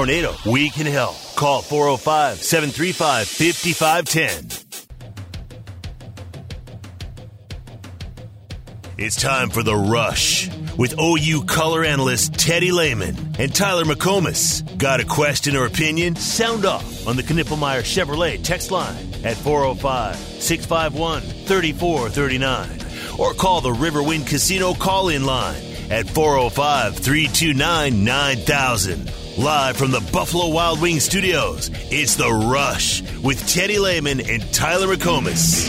Tornado, we can help. Call 405 735 5510. It's time for The Rush with OU color analyst Teddy Lehman and Tyler McComas. Got a question or opinion? Sound off on the Knippelmeyer Chevrolet text line at 405 651 3439 or call the Riverwind Casino call in line at 405 329 9000. Live from the Buffalo Wild Wings studios, it's The Rush with Teddy Lehman and Tyler McComas.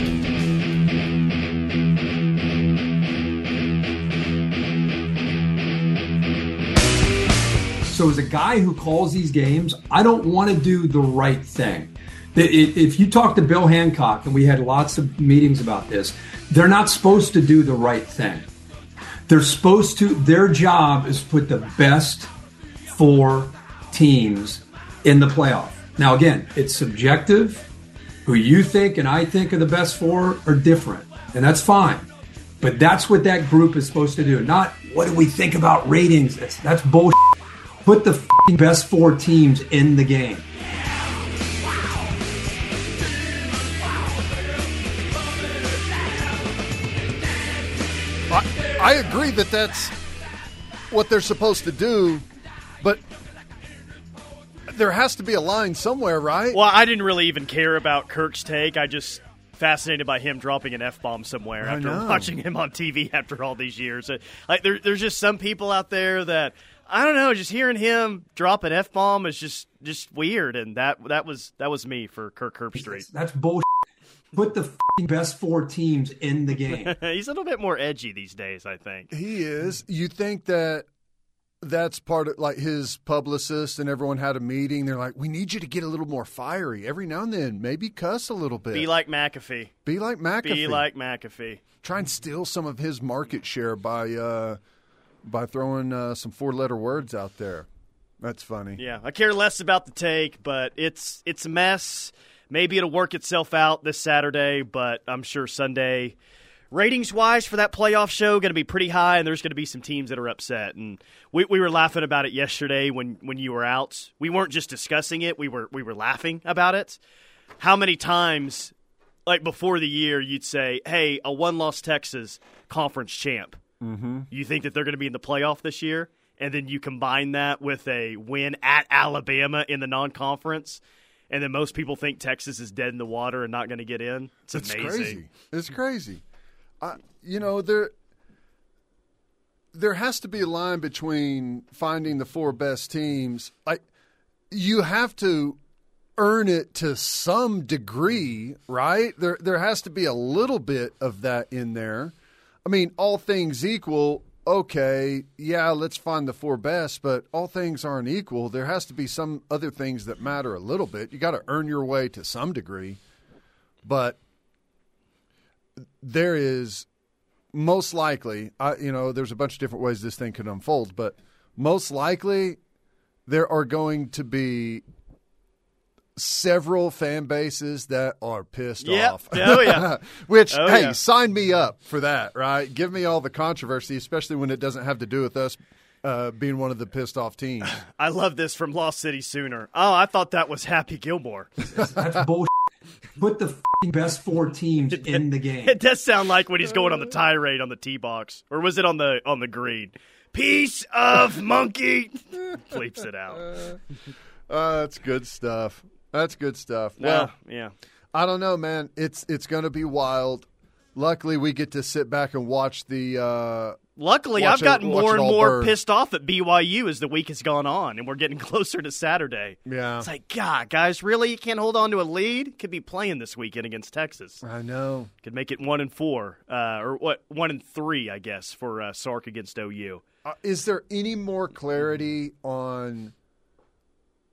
So, as a guy who calls these games, I don't want to do the right thing. If you talk to Bill Hancock, and we had lots of meetings about this, they're not supposed to do the right thing. They're supposed to, their job is put the best four teams in the playoff. Now, again, it's subjective. Who you think and I think are the best four are different, and that's fine. But that's what that group is supposed to do. Not what do we think about ratings? That's, that's bullshit. Put the best four teams in the game. I, I agree that that's what they're supposed to do, but there has to be a line somewhere, right? Well, I didn't really even care about Kirk's take. I just fascinated by him dropping an f bomb somewhere I after know. watching him on TV after all these years. Uh, Like there, there's just some people out there that I don't know. Just hearing him drop an f bomb is just just weird, and that that was that was me for Kirk Herbstreit. That's bullshit. Put the best four teams in the game. He's a little bit more edgy these days, I think. He is. You think that that's part of like his publicist and everyone had a meeting. They're like, we need you to get a little more fiery every now and then. Maybe cuss a little bit. Be like McAfee. Be like McAfee. Be like McAfee. Try and steal some of his market share by uh, by throwing uh, some four letter words out there. That's funny. Yeah, I care less about the take, but it's it's a mess. Maybe it'll work itself out this Saturday, but I'm sure Sunday, ratings wise for that playoff show, going to be pretty high, and there's going to be some teams that are upset. And we, we were laughing about it yesterday when when you were out. We weren't just discussing it; we were we were laughing about it. How many times, like before the year, you'd say, "Hey, a one loss Texas conference champ." Mm-hmm. You think that they're going to be in the playoff this year? And then you combine that with a win at Alabama in the non conference. And then most people think Texas is dead in the water and not going to get in. It's, It's amazing. crazy. It's crazy. You know there there has to be a line between finding the four best teams. Like you have to earn it to some degree, right? There there has to be a little bit of that in there. I mean, all things equal, okay, yeah, let's find the four best, but all things aren't equal. There has to be some other things that matter a little bit. You got to earn your way to some degree. But there is most likely, I, you know, there's a bunch of different ways this thing could unfold, but most likely there are going to be several fan bases that are pissed Yep. off. Oh, yeah. Which, Oh, hey, yeah. sign me up for that, right? Give me all the controversy, especially when it doesn't have to do with us uh, being one of the pissed off teams. I love this from Lost City Sooner. Oh, I thought that was Happy Gilmore. That's bullshit. Put the best four teams in the game. It does sound like when he's going on the tirade on the tee box, or was it on the on the green? Piece of monkey. Bleeps it out. Uh, that's good stuff. That's good stuff. No, Well, yeah. I don't know, man. It's it's going to be wild. Luckily, we get to sit back and watch the. Uh, Luckily, Watch I've gotten watch more and more burn. pissed off at BYU as the week has gone on, and we're getting closer to Saturday. yeah, It's like, God, guys, really? You can't hold on to a lead? Could be playing this weekend against Texas. I know. Could make it one and four, uh, or what? One and three, I guess, for uh, Sark against OU. Uh, is there any more clarity on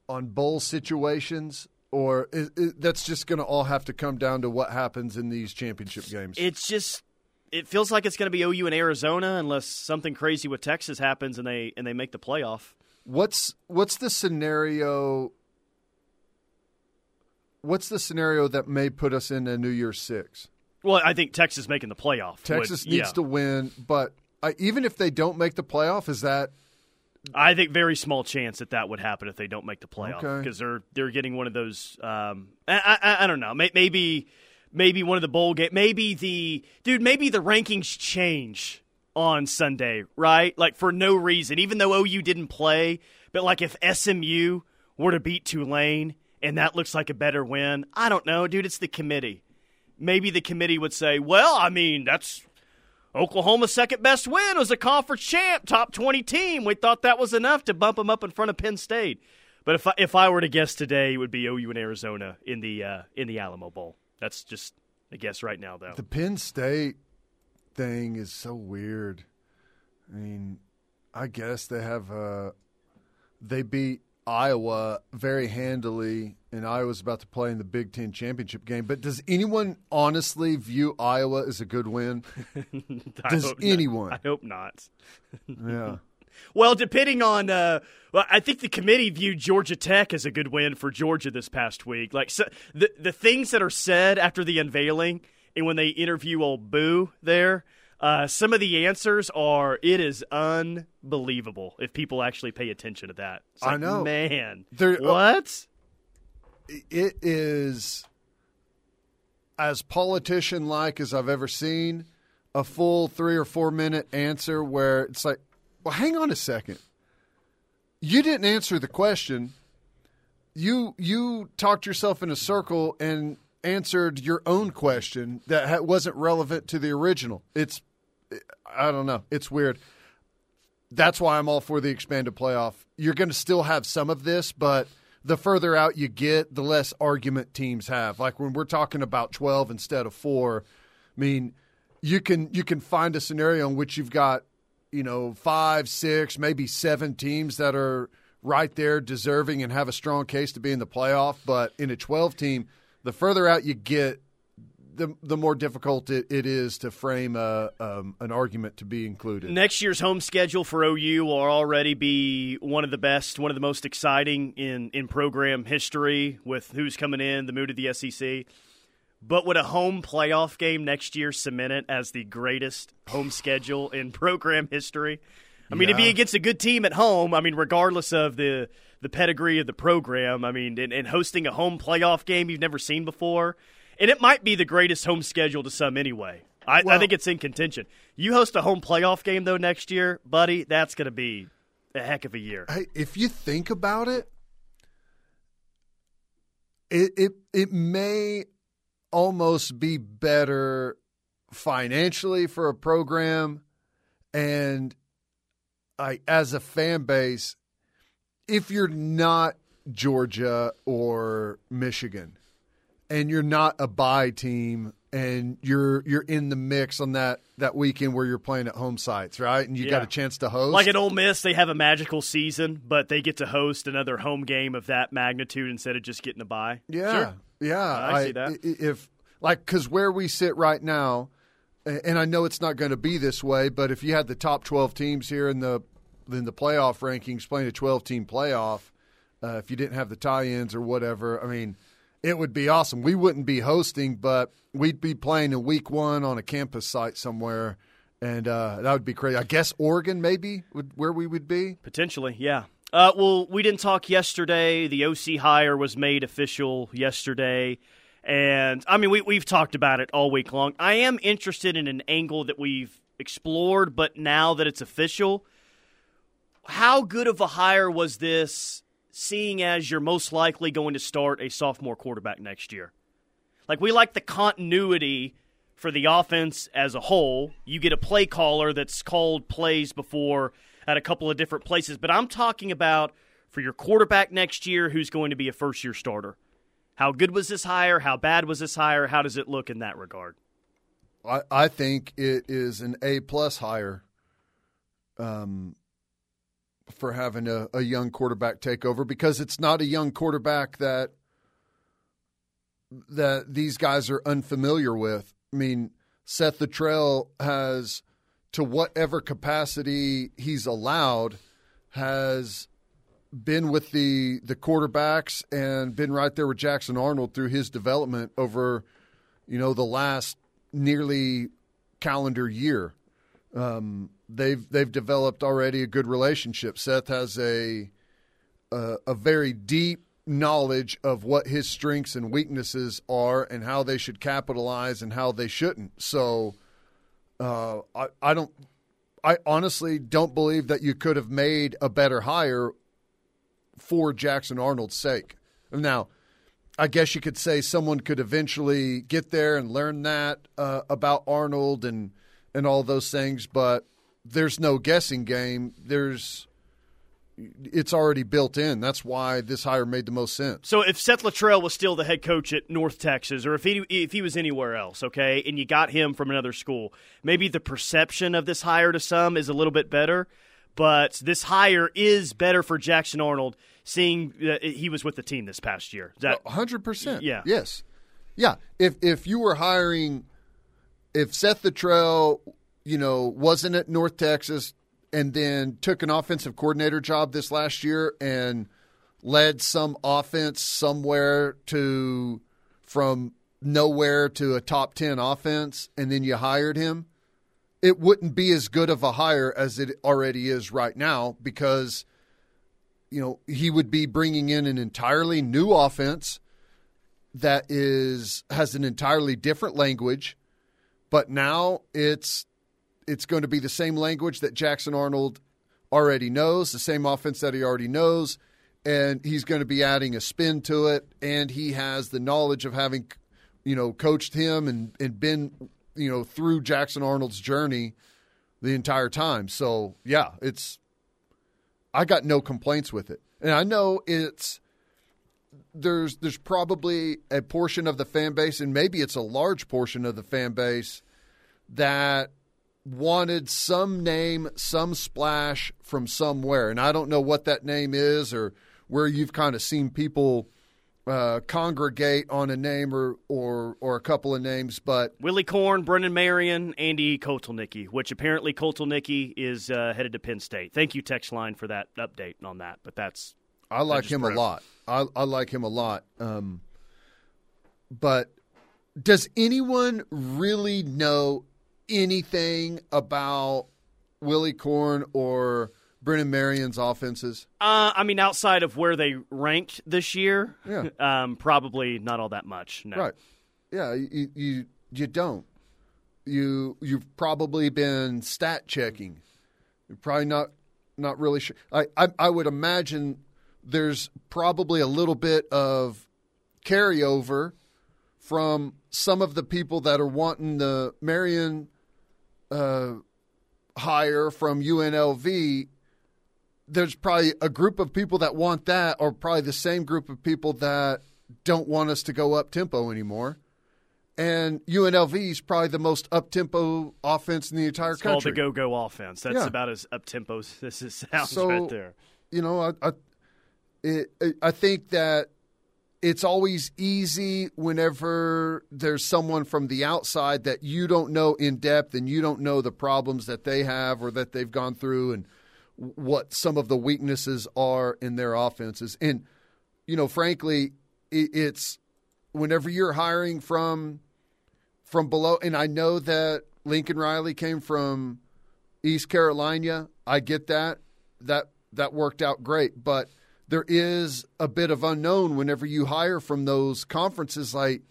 on bowl situations, or is, is, that's just going to all have to come down to what happens in these championship games? It's just, it feels like it's going to be OU and Arizona unless something crazy with Texas happens and they and they make the playoff. What's what's the scenario? What's the scenario that may put us in a New Year's Six? Well, I think Texas making the playoff. would- Texas needs yeah. to win, but I, even if they don't make the playoff, is that I think very small chance that that would happen if they don't make the playoff Okay. because they're they're getting one of those. Um, I, I I don't know. Maybe maybe one of the bowl game. Maybe the dude. Maybe the rankings change on Sunday, right? Like for no reason, even though OU didn't play. But like if SMU were to beat Tulane and that looks like a better win, I don't know, dude. It's the committee. Maybe the committee would say, "Well, I mean, that's Oklahoma's second best win was a conference champ, top 20 team. We thought that was enough to bump them up in front of Penn State. But if I, if I were to guess today, it would be OU and Arizona in the uh, in the Alamo Bowl. That's just a guess right now, though. The Penn State thing is so weird. I mean, I guess they have uh they beat Iowa very handily and Iowa's about to play in the Big 10 championship game, but does anyone honestly view Iowa as a good win? Does hope not. anyone? I hope not. Yeah. Well, depending on, uh, well, I think the committee viewed Georgia Tech as a good win for Georgia this past week. Like so, the the things that are said after the unveiling and when they interview old Boo there, uh, some of the answers are it is unbelievable if people actually pay attention to that. It's I like, know. man. Uh, what? It is as politician like as I've ever seen. A full three or four minute answer where it's like, well, hang on a second. You didn't answer the question. You you talked yourself in a circle and answered your own question that ha- wasn't relevant to the original. It's I don't know. It's weird. That's why I'm all for the expanded playoff. You're going to still have some of this, but the further out you get, the less argument teams have. Like when we're talking about 12 instead of 4, I mean, you can you can find a scenario in which you've got, you know, 5, 6, maybe 7 teams that are right there deserving and have a strong case to be in the playoff, but in a 12 team, the further out you get, the the more difficult it, it is to frame a, um, an argument to be included. Next year's home schedule for OU will already be one of the best, one of the most exciting in, in program history with who's coming in, the mood of the SEC. But would a home playoff game next year cement it as the greatest home schedule in program history? I mean, if Yeah. he gets a good team at home, I mean, regardless of the the pedigree of the program, I mean, and, and hosting a home playoff game you've never seen before, and it might be the greatest home schedule to some anyway. I, I think it's in contention. You host a home playoff game though next year, buddy. That's going to be a heck of a year. If you think about it, it it it may almost be better financially for a program and I as a fan base if you're not Georgia or Michigan and you're not a buy team and you're you're in the mix on that that weekend where you're playing at home sites, right? And you got a chance to host. Like at Ole Miss, they have a magical season, but they get to host another home game of that magnitude instead of just getting a bye. Yeah, Sure. yeah. I see that. If like because where we sit right now, and I know it's not going to be this way, but if you had the top twelve teams here in the in the playoff rankings playing a twelve team playoff, uh, if you didn't have the tie-ins or whatever, I mean, it would be awesome. We wouldn't be hosting, but we'd be playing in week one on a campus site somewhere. And uh, that would be crazy. I guess Oregon, maybe, would, where we would be. Potentially, yeah. Uh, well, we didn't talk yesterday. The OC hire was made official yesterday. And, I mean, we, we've talked about it all week long. I am interested in an angle that we've explored, but now that it's official, how good of a hire was this, seeing as you're most likely going to start a sophomore quarterback next year? Like, we like the continuity for the offense as a whole. You get a play caller that's called plays before at a couple of different places, but I'm talking about for your quarterback next year who's going to be a first year starter. How good was this hire? How bad was this hire? How does it look in that regard? I, I think it is an A plus hire um, for having a, a young quarterback take over because it's not a young quarterback that that these guys are unfamiliar with. I mean, Seth Littrell has, to whatever capacity he's allowed, has been with the the quarterbacks and been right there with Jackson Arnold through his development over, you know, the last nearly calendar year. Um, they've they've developed already a good relationship. Seth has a a, a very deep knowledge of what his strengths and weaknesses are and how they should capitalize and how they shouldn't. So uh, I, I don't I honestly don't believe that you could have made a better hire for Jackson Arnold's sake. Now, I guess you could say someone could eventually get there and learn that uh, about Arnold and and all those things, but there's no guessing game. There's it's already built in. That's why this hire made the most sense. So if Seth Littrell was still the head coach at North Texas, or if he if he was anywhere else, okay, and you got him from another school, maybe the perception of this hire to some is a little bit better. But this hire is better for Jackson Arnold, seeing that he was with the team this past year. Is that hundred percent? Yeah. Yes. Yeah. If if you were hiring, if Seth Littrell, you know, wasn't at North Texas, and then took an offensive coordinator job this last year and led some offense somewhere to from nowhere to a top 10 offense and then you hired him it wouldn't be as good of a hire as it already is right now because you know he would be bringing in an entirely new offense that is has an entirely different language but now it's it's going to be the same language that Jackson Arnold already knows, the same offense that he already knows, and he's going to be adding a spin to it. And he has the knowledge of having, you know, coached him and, and been, you know, through Jackson Arnold's journey the entire time. So, yeah, it's, I got no complaints with it. And I know it's, there's there's probably a portion of the fan base, and maybe it's a large portion of the fan base that wanted some name, some splash from somewhere. And I don't know what that name is or where you've kind of seen people uh, congregate on a name or, or or a couple of names, but Willy Korn, Brennan Marion, Andy Kotelnicki, which apparently Kotelnicki is uh, headed to Penn State. Thank you, text line, for that update on that. But that's I like him a lot. I, I like him a lot. Um, but does anyone really know anything about Willy Korn or Brennan Marion's offenses? Uh, I mean, outside of where they ranked this year, Yeah. um, probably not all that much. No. Right. Yeah, you, you you don't. You you've probably been stat checking. You're probably not not really sure. I, I I would imagine there's probably a little bit of carryover from some of the people that are wanting the Marion uh, hire from UNLV. There's probably a group of people that want that, or probably the same group of people that don't want us to go up tempo anymore. And UNLV is probably the most up tempo offense in the entire It's called country. the go-go offense. That's Yeah. about as up tempo as this is, sounds So- right there. you know, I, I, it, I think that it's always easy whenever there's someone from the outside that you don't know in depth and you don't know the problems that they have or that they've gone through and what some of the weaknesses are in their offenses. And, you know, frankly, it's whenever you're hiring from from below, and I know that Lincoln Riley came from East Carolina. I get that. That that worked out great, but there is a bit of unknown whenever you hire from those conferences. Like,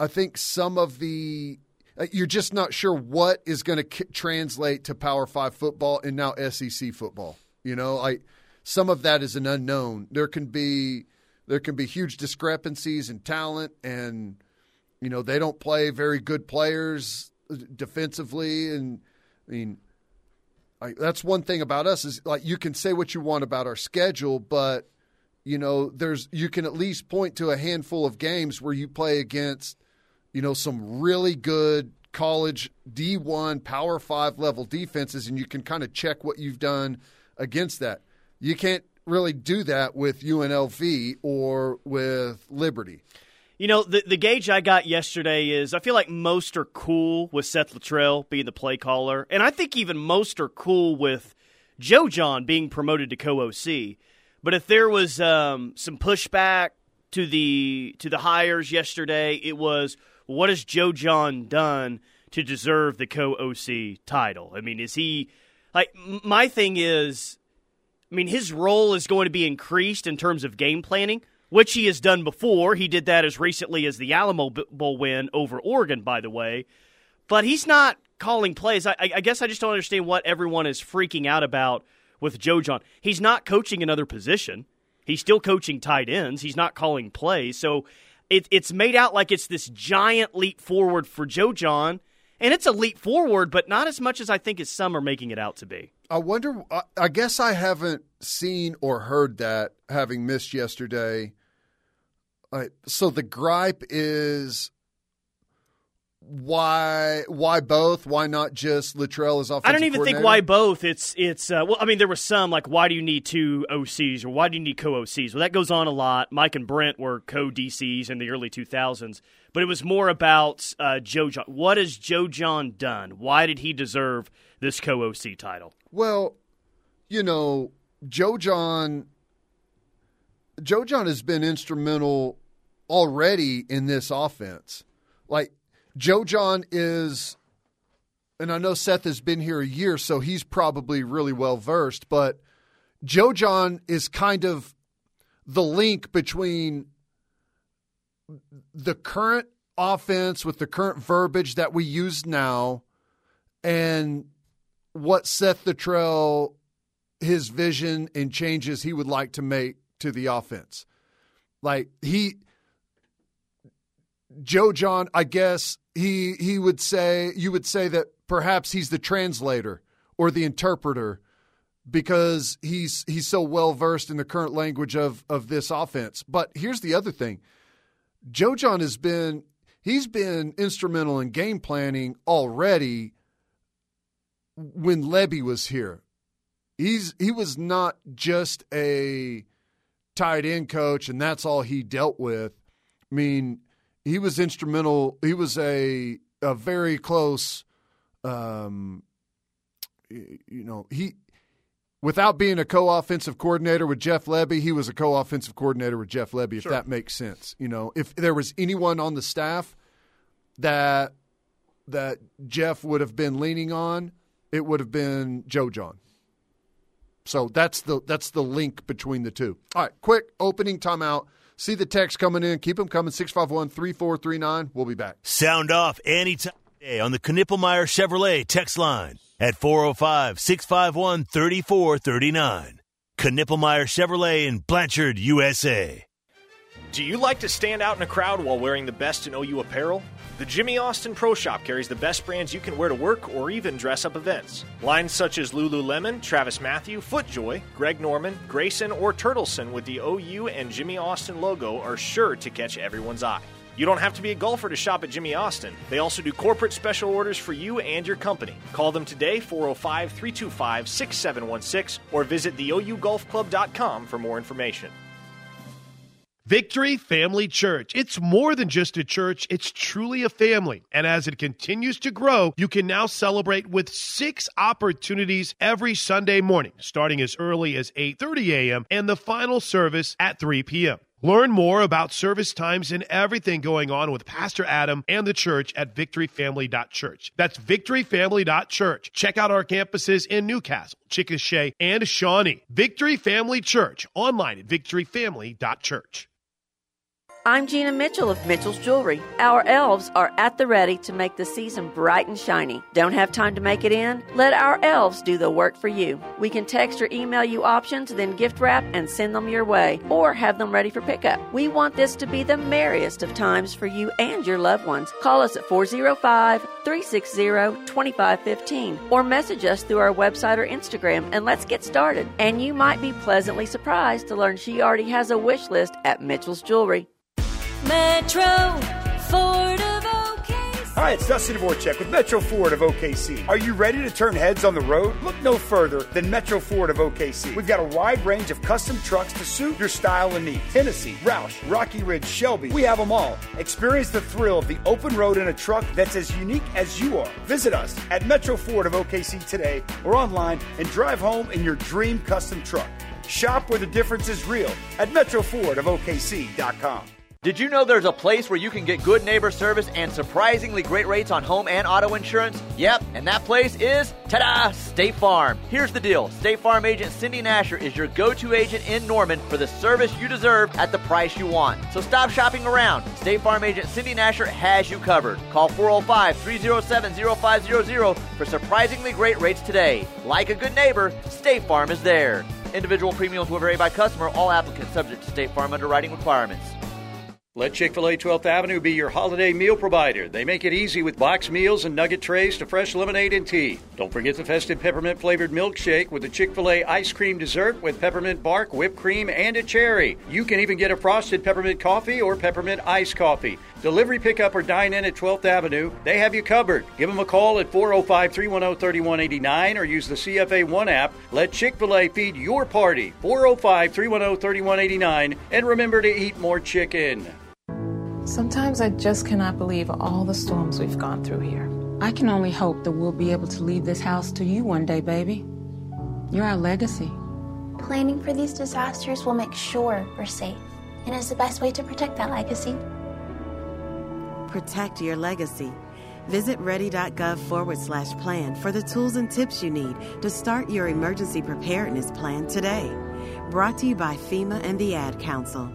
I think some of the uh, you're just not sure what is going to k- translate to Power Five football and now SEC football. You know, like some of that is an unknown. There can be there can be huge discrepancies in talent, and you know they don't play very good players uh, defensively, and I mean like that's one thing about us is like you can say what you want about our schedule, but you know there's you can at least point to a handful of games where you play against you know some really good college D1 Power 5 level defenses and you can kind of check what you've done against that. You can't really do that with UNLV or with Liberty. You know, the the gauge I got yesterday is I feel like most are cool with Seth Littrell being the play caller, and I think even most are cool with Joe Jon being promoted to co-OC. But if there was um, some pushback to the to the hires yesterday, it was what has Joe Jon done to deserve the co OC title? I mean, is he like my thing is? I mean, his role is going to be increased in terms of game planning, which he has done before. He did that as recently as the Alamo Bowl win over Oregon, by the way. But he's not calling plays. I, I guess I just don't understand what everyone is freaking out about with Joe Jon. He's not coaching another position. He's still coaching tight ends. He's not calling plays. So it, it's made out like it's this giant leap forward for Joe Jon. And it's a leap forward, but not as much as I think as some are making it out to be. I wonder. I guess I haven't seen or heard that, having missed yesterday. So the gripe is why why both? Why not just Littrell as offensive? I don't even think why both. It's it's uh, well, I mean, there was some like why do you need two OCs or why do you need co OCs? Well, that goes on a lot. Mike and Brent were co DCs in the early 2000s, but it was more about uh, Joe Jon. What has Joe Jon done? Why did he deserve this co OC title? Well, you know, Joe Jon. Joe Jon has been instrumental already in this offense. Like Joe Jon is, and I know Seth has been here a year, so he's probably really well versed, but Joe Jon is kind of the link between the current offense with the current verbiage that we use now and what Seth Littrell his vision and changes he would like to make to the offense. Like he Joe Jon, I guess he he would say you would say that perhaps he's the translator or the interpreter because he's he's so well versed in the current language of of this offense. But here's the other thing. Joe Jon has been he's been instrumental in game planning already when Lebby was here. He's he was not just a tight end coach and that's all he dealt with. I mean, he was instrumental. He was a a very close, um, you know, he without being a co-offensive coordinator with Jeff Lebby, he was a co-offensive coordinator with Jeff Lebby. If sure. that makes sense, you know, if there was anyone on the staff that that Jeff would have been leaning on, it would have been Joe Jon. So that's the that's the link between the two. All right, quick opening timeout. See the text coming in. Keep them coming. 651 3439. We'll be back. Sound off anytime on the Knippelmeyer Chevrolet text line at 405 651 3439. Knippelmeyer Chevrolet in Blanchard, USA. Do you like to stand out in a crowd while wearing the best in OU apparel? The Jimmy Austin Pro Shop carries the best brands you can wear to work or even dress up events. Lines such as Lululemon, Travis Mathew, FootJoy, Greg Norman, Greyson, or Turtleson with the OU and Jimmy Austin logo are sure to catch everyone's eye. You don't have to be a golfer to shop at Jimmy Austin. They also do corporate special orders for you and your company. Call them today, 405 325 6716, or visit theougolfclub.com for more information. Victory Family Church. It's more than just a church, it's truly a family. And as it continues to grow, you can now celebrate with six opportunities every Sunday morning, starting as early as 8:30 a.m. and the final service at 3 p.m. Learn more about service times and everything going on with Pastor Adam and the church at victoryfamily.church. That's victoryfamily.church. Check out our campuses in Newcastle, Chickasha, and Shawnee. Victory Family Church, online at victoryfamily.church. I'm Gina Mitchell of Mitchell's Jewelry. Our elves are at the ready to make the season bright and shiny. Don't have time to make it in? Let our elves do the work for you. We can text or email you options, then gift wrap and send them your way, or have them ready for pickup. We want this to be the merriest of times for you and your loved ones. Call us at 405 360 2515 or message us through our website or Instagram and let's get started. And you might be pleasantly surprised to learn she already has a wish list at Mitchell's Jewelry. Metro Ford of OKC. Hi, it's Dustin Dvorak with Metro Ford of OKC. Are you ready to turn heads on the road? Look no further than Metro Ford of OKC. We've got a wide range of custom trucks to suit your style and needs. Tuscany, Roush, Rocky Ridge, Shelby, we have them all. Experience the thrill of the open road in a truck that's as unique as you are. Visit us at Metro Ford of OKC today or online and drive home in your dream custom truck. Shop where the difference is real at MetroFordofOKC.com. Did you know there's a place where you can get good neighbor service and surprisingly great rates on home and auto insurance? Yep, and that place is, ta da, State Farm. Here's the deal State Farm agent Cindy Nasher is your go to agent in Norman for the service you deserve at the price you want. So stop shopping around. State Farm agent Cindy Nasher has you covered. Call 405 307 0500 for surprisingly great rates today. Like a good neighbor, State Farm is there. Individual premiums will vary by customer, all applicants subject to State Farm underwriting requirements. Let Chick fil A 12th Avenue be your holiday meal provider. They make it easy with box meals and nugget trays to fresh lemonade and tea. Don't forget the festive peppermint flavored milkshake with the Chick fil A ice cream dessert with peppermint bark, whipped cream, and a cherry. You can even get a frosted peppermint coffee or peppermint iced coffee. Delivery pickup or dine in at 12th Avenue, they have you covered. Give them a call at 405 310 3189 or use the CFA One app. Let Chick fil A feed your party. 405 310 3189 and remember to eat more chicken. Sometimes I just cannot believe all the storms we've gone through here. I can only hope that we'll be able to leave this house to you one day, baby. You're our legacy. Planning for these disasters will make sure we're safe and is the best way to protect that legacy. Protect your legacy. Visit ready.gov forward slash plan for the tools and tips you need to start your emergency preparedness plan today. Brought to you by FEMA and the Ad Council.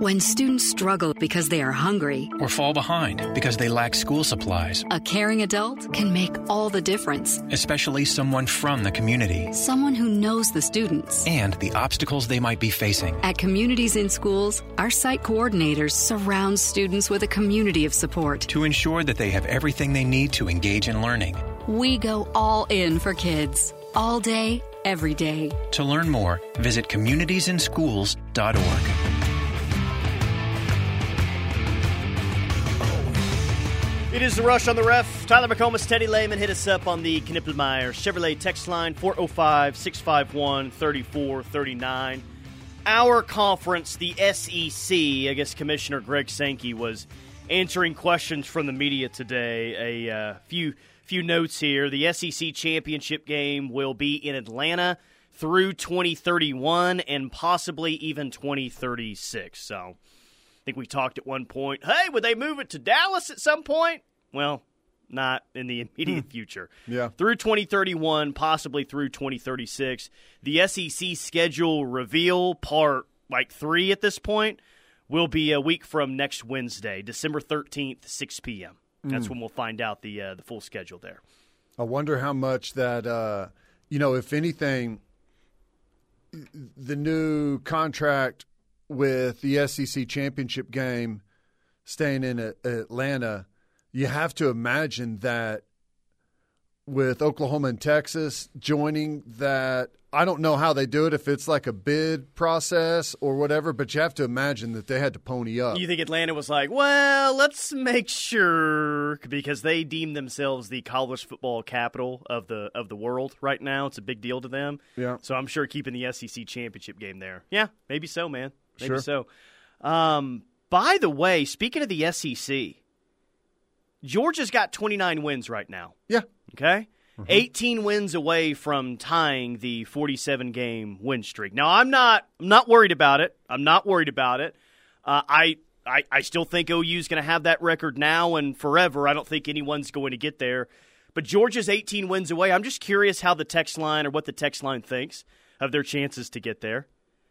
When students struggle because they are hungry, or fall behind because they lack school supplies, a caring adult can make all the difference. especially someone from the community, Someone who knows the students. and the obstacles they might be facing. At Communities in Schools, our site coordinators surround students with a community of support. To ensure that they have everything they need to engage in learning. We go all in for kids, all day, every day. To learn more, visit communitiesinschools.org. It is the rush on the ref. Tyler McComas, Teddy Lehman hit us up on the Knippelmeyer Chevrolet text line 405 651 3439. Our conference, the SEC, I guess Commissioner Greg Sankey was answering questions from the media today. A uh, few few notes here. The SEC championship game will be in Atlanta through 2031 and possibly even 2036. So think we talked at one point. Hey, would they move it to Dallas at some point? Well, not in the immediate future. Yeah. Through 2031, possibly through 2036. The SEC schedule reveal part like three at this point will be a week from next Wednesday, December 13th, 6 p.m. That's Mm. when we'll find out the uh, the full schedule there. I wonder how much that, uh, you know, if anything, the new contract with the SEC championship game staying in Atlanta, you have to imagine that with Oklahoma and Texas joining that. I don't know how they do it, if it's like a bid process or whatever, but you have to imagine that they had to pony up. You think Atlanta was like, well, let's make sure because they deem themselves the college football capital of the of the world right now. It's a big deal to them. Yeah. So I'm sure keeping the SEC championship game there. Yeah, maybe so, man. Maybe Sure. so. Um, by the way, speaking of the SEC, Georgia's got 29 wins right now. Yeah. Okay. 18 wins away from tying the 47 game win streak. Now, I'm not I'm not worried about it. I'm not worried about it. Uh, I, I I still think OU's going to have that record now and forever. I don't think anyone's going to get there. But Georgia's 18 wins away. I'm just curious how the text line or what the text line thinks of their chances to get there.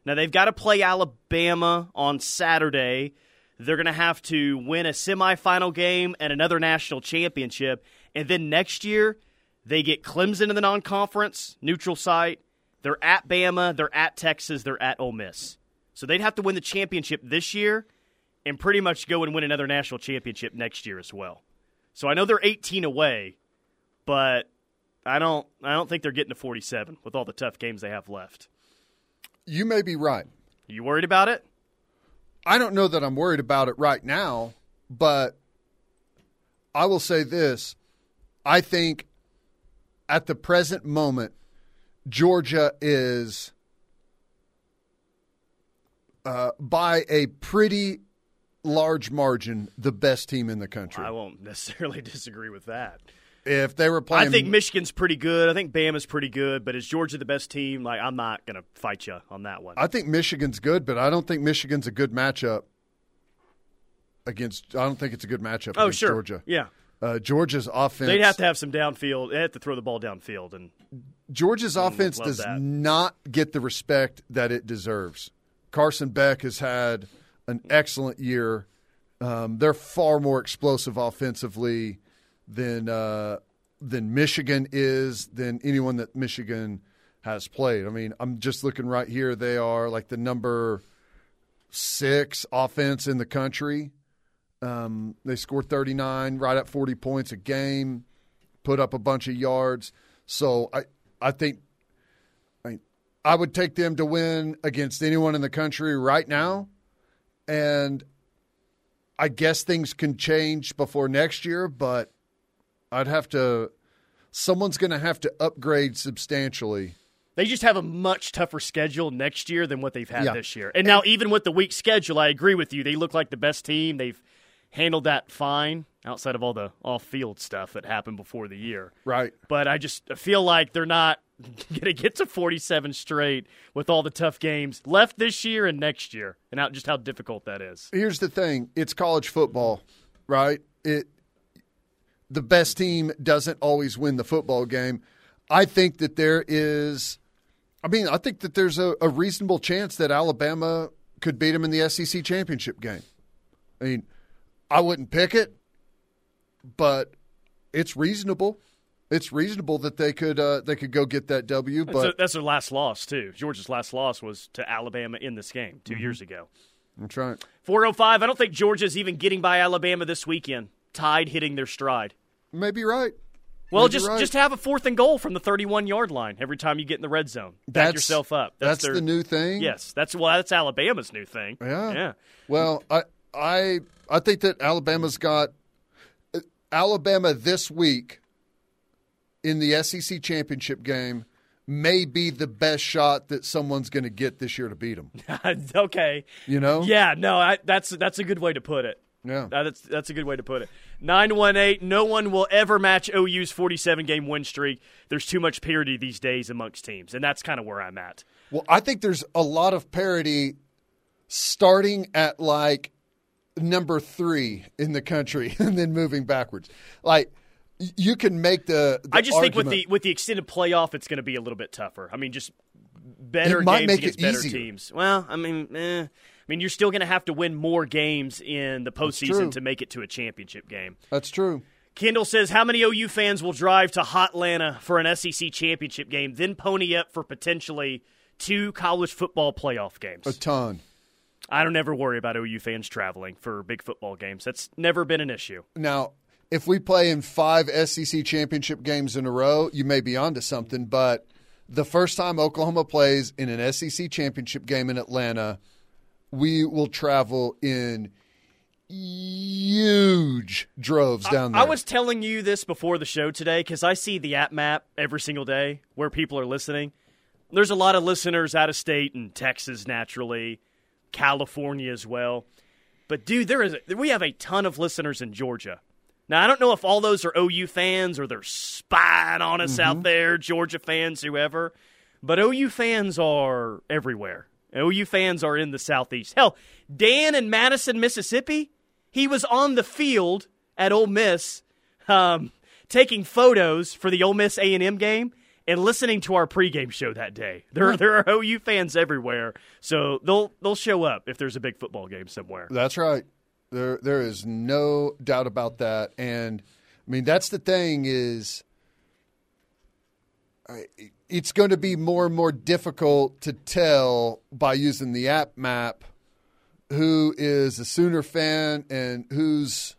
Now they've got to play Alabama on Saturday. They're going to have to win a semifinal game and another national championship, and then next year they get Clemson in the non-conference neutral site. They're at Bama, they're at Texas, they're at Ole Miss. So they'd have to win the championship this year and pretty much go and win another national championship next year as well. So I know they're 18 away, but I don't I don't think they're getting to 47 with all the tough games they have left. You may be right. You worried about it? I don't know that I'm worried about it right now, but I will say this. I think at the present moment, Georgia is uh, by a pretty large margin the best team in the country. I won't necessarily disagree with that. If they were playing, I think Michigan's pretty good. I think Bama's pretty good. But is Georgia the best team? Like, I'm not going to fight you on that one. I think Michigan's good, but I don't think Michigan's a good matchup against. I don't think it's a good matchup. Oh, against sure. Georgia. Yeah. Uh, Georgia's offense. They'd have to have some downfield. They have to throw the ball downfield, and Georgia's offense does that. not get the respect that it deserves. Carson Beck has had an excellent year. Um, they're far more explosive offensively than uh, than Michigan is than anyone that Michigan has played. I mean, I'm just looking right here. They are like the number six offense in the country. Um, they score 39, right at 40 points a game, put up a bunch of yards. So I, I think I, I would take them to win against anyone in the country right now. And I guess things can change before next year, but I'd have to, someone's going to have to upgrade substantially. they just have a much tougher schedule next year than what they've had Yeah. this year. And now, even with the weak schedule, I agree with you. They look like the best team. They've handled that fine, outside of all the off-field stuff that happened before the year. Right. But I just feel like they're not going to get to 47 straight with all the tough games left this year and next year, and how, just how difficult that is. Here's the thing: it's college football, right? It the best team doesn't always win the football game. I think that there is, I mean, I think that there's a, a reasonable chance that Alabama could beat them in the SEC championship game. I mean, I wouldn't pick it, but it's reasonable. It's reasonable that they could uh, they could go get that W. That's, But that's their last loss too. Georgia's last loss was to Alabama in this game 2 years ago. I'm trying. 405. I don't think Georgia's even getting by Alabama this weekend. Tide hitting their stride. Maybe right. Well, Maybe just right. just have a fourth and goal from the 31 yard line every time you get in the red zone. Back That's- yourself up. that's their- the new thing? Yes, that's well, that's Alabama's new thing. Yeah. yeah. Well, I I I think that Alabama's got uh, Alabama this week in the SEC championship game may be the best shot that someone's going to get this year to beat them. okay. You know? Yeah. No, I, that's that's a good way to put it. Yeah. That's that's a good way to put it. Nine one eight. No one will ever match OU's forty seven game win streak. There's too much parity these days amongst teams, and that's kind of where I'm at. Well, I think there's a lot of parity starting at like number three in the country and then moving backwards. Like you can make the. the I just think with the with the extended playoff, it's going to be a little bit tougher. I mean, just better It might games make against it better easier. teams. Well, I mean, eh. I mean, you're still going to have to win more games in the postseason to make it to a championship game. That's true. Kendall says, How many OU fans will drive to Hotlanta for an SEC championship game, then pony up for potentially two college football playoff games? A ton. I don't ever worry about OU fans traveling for big football games. That's never been an issue. Now, if we play in five SEC championship games in a row, you may be onto something. But the first time Oklahoma plays in an SEC championship game in Atlanta, we will travel in huge droves down there. I was telling you this before the show today because I see the app map every single day where people are listening. There's a lot of listeners out of state and Texas, naturally, California as well. But dude, there is we have a ton of listeners in Georgia. Now I don't know if all those are OU fans or they're spying on us out mm-hmm. there, Georgia fans, whoever. But OU fans are everywhere. OU fans are in the southeast. Hell, Dan in Madison, Mississippi, he was on the field at Ole Miss, um, taking photos for the Ole Miss A and M game and listening to our pregame show that day. There, there are OU fans everywhere, so they'll they'll show up if there's a big football game somewhere. That's right. There, there is no doubt about that. And I mean, that's the thing is, I- it's going to be more and more difficult to tell by using the app map who is a Sooner fan and who's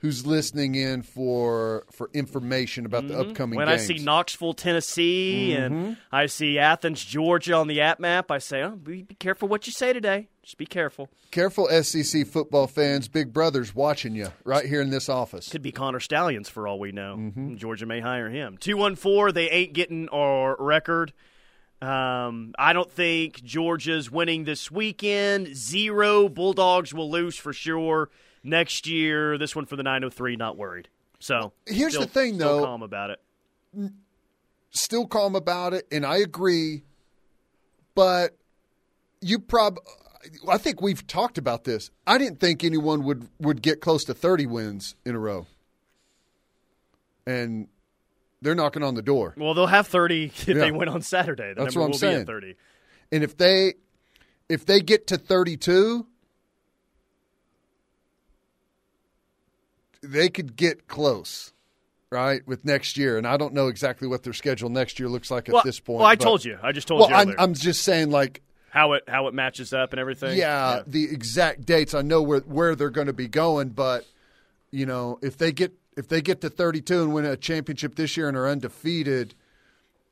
who's listening in for for information about the upcoming When games. I see Knoxville, Tennessee, Mhm. and I see Athens, Georgia on the app map, I say, "Oh, be, careful what you say today. Just be careful." Careful, SEC football fans, Big Brother's watching you right here in this office. Could be Connor Stalions for all we know. Mm-hmm. Georgia may hire him. Two one four. They ain't getting our record. Um, I don't think Georgia's winning this weekend. Zero Bulldogs will lose for sure next year. This one for the nine hundred three. Not worried. So Here's still- the thing, still though. calm about it. Still calm about it, and I agree. But you prob I think we've talked about this. I didn't think anyone would would get close to 30 wins in a row. And they're knocking on the door. Well, they'll have 30 if Yeah. they win on Saturday. The That's number what I'm will saying. be at 30. And if they if they get to 32, they could get close, right, with next year. And I don't know exactly what their schedule next year looks like Well- at this point. well, I but- told you. I just told well, you I'm. I'm just saying, like, How it how it matches up and everything. yeah, the exact dates. I know where where they're going to be going, but you know, if they get if they get to 32 and win a championship this year and are undefeated,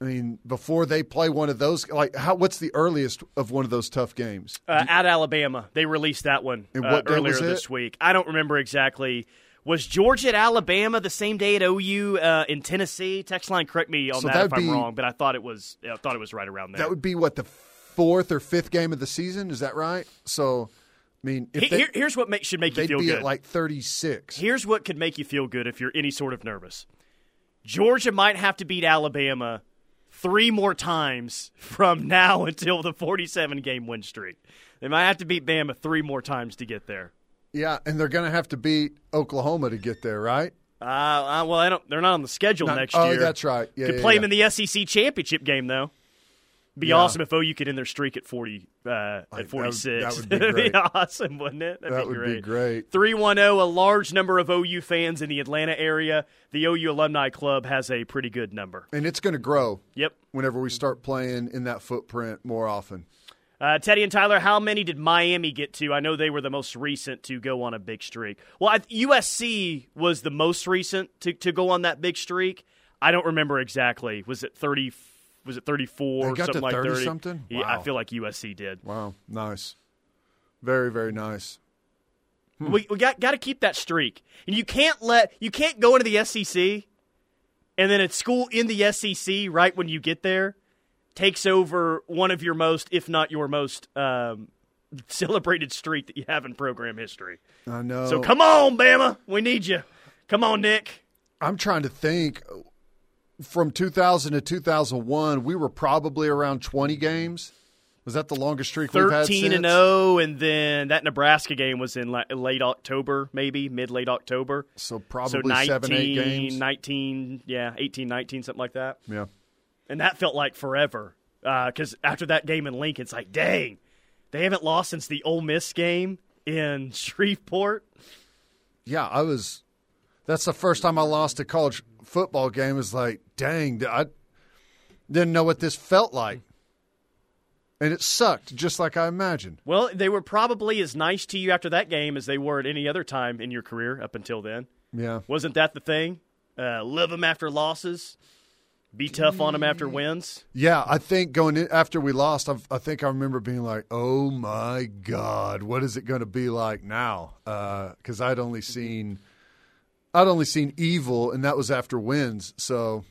I mean, before they play one of those, like, how what's the earliest of one of those tough games? Uh, at Alabama, they released that one And uh, earlier this week. I don't remember exactly. Was Georgia at Alabama the same day at OU uh, in Tennessee? Text line, correct me on So that if I'm be- wrong, but I thought it was. I thought it was right around there. That would be what the fourth or fifth game of the season. Is that right? So, I mean, if He- they, here- here's what make, should make you feel be good. at like 36. Here's what could make you feel good if you're any sort of nervous. Georgia might have to beat Alabama three more times from now until the 47 game win streak. They might have to beat Bama three more times to get there. Yeah, and they're going to have to beat Oklahoma to get there, right? Uh, uh, well, I don't. They're not on the schedule Not- next oh, year. Oh, that's right. Yeah, could yeah, play yeah. them in the SEC championship game though. Be Yeah. awesome if OU could end their streak at forty uh, that at forty six. that would be great. awesome, wouldn't it? That'd that be would great. be great. 310, a large number of OU fans in the Atlanta area. The OU Alumni Club has a pretty good number. And it's going to grow. Yep. Whenever we start playing in that footprint more often. Uh, Teddy and Tyler, how many did Miami get to? I know they were the most recent to go on a big streak. Well, I, USC was the most recent to, to go on that big streak. I don't remember exactly. Was it 30? Was it 34? They got to something like 30 30 something? Yeah, I feel like USC did. Wow, nice. Very, very nice. Hmm. We, we got got to keep that streak, and you can't let you can't go into the SEC, and then at school in the SEC right when you get there takes over one of your most, if not your most, um, celebrated streak that you have in program history. I know. So come on, Bama, we need you. Come on, Nick. I'm trying to think. From 2000 to 2001, we were probably around 20 games. Was that the longest streak we've had? Thirteen and zero, and then that Nebraska game was in late October, maybe mid late October. So so probably 19, seven, eight games. 19, yeah, 18, 19, something like that. Yeah. And that felt like forever. Because after that game in Lincoln, it's like, dang, they haven't lost since the Ole Miss game in Shreveport. Yeah, I was. That's the first time I lost a college football game. Is like, dang, I didn't know what this felt like, and it sucked, just like I imagined. Well, they were probably as nice to you after that game as they were at any other time in your career up until then. Yeah. Wasn't that the thing? Uh, love them after losses, be tough on them after mm. wins. Yeah, I think going in after we lost, I've, I think I remember being like, "Oh my god, what is it going to be like now?" Uh, because I'd only seen, I'd only seen evil, and that was after wins, so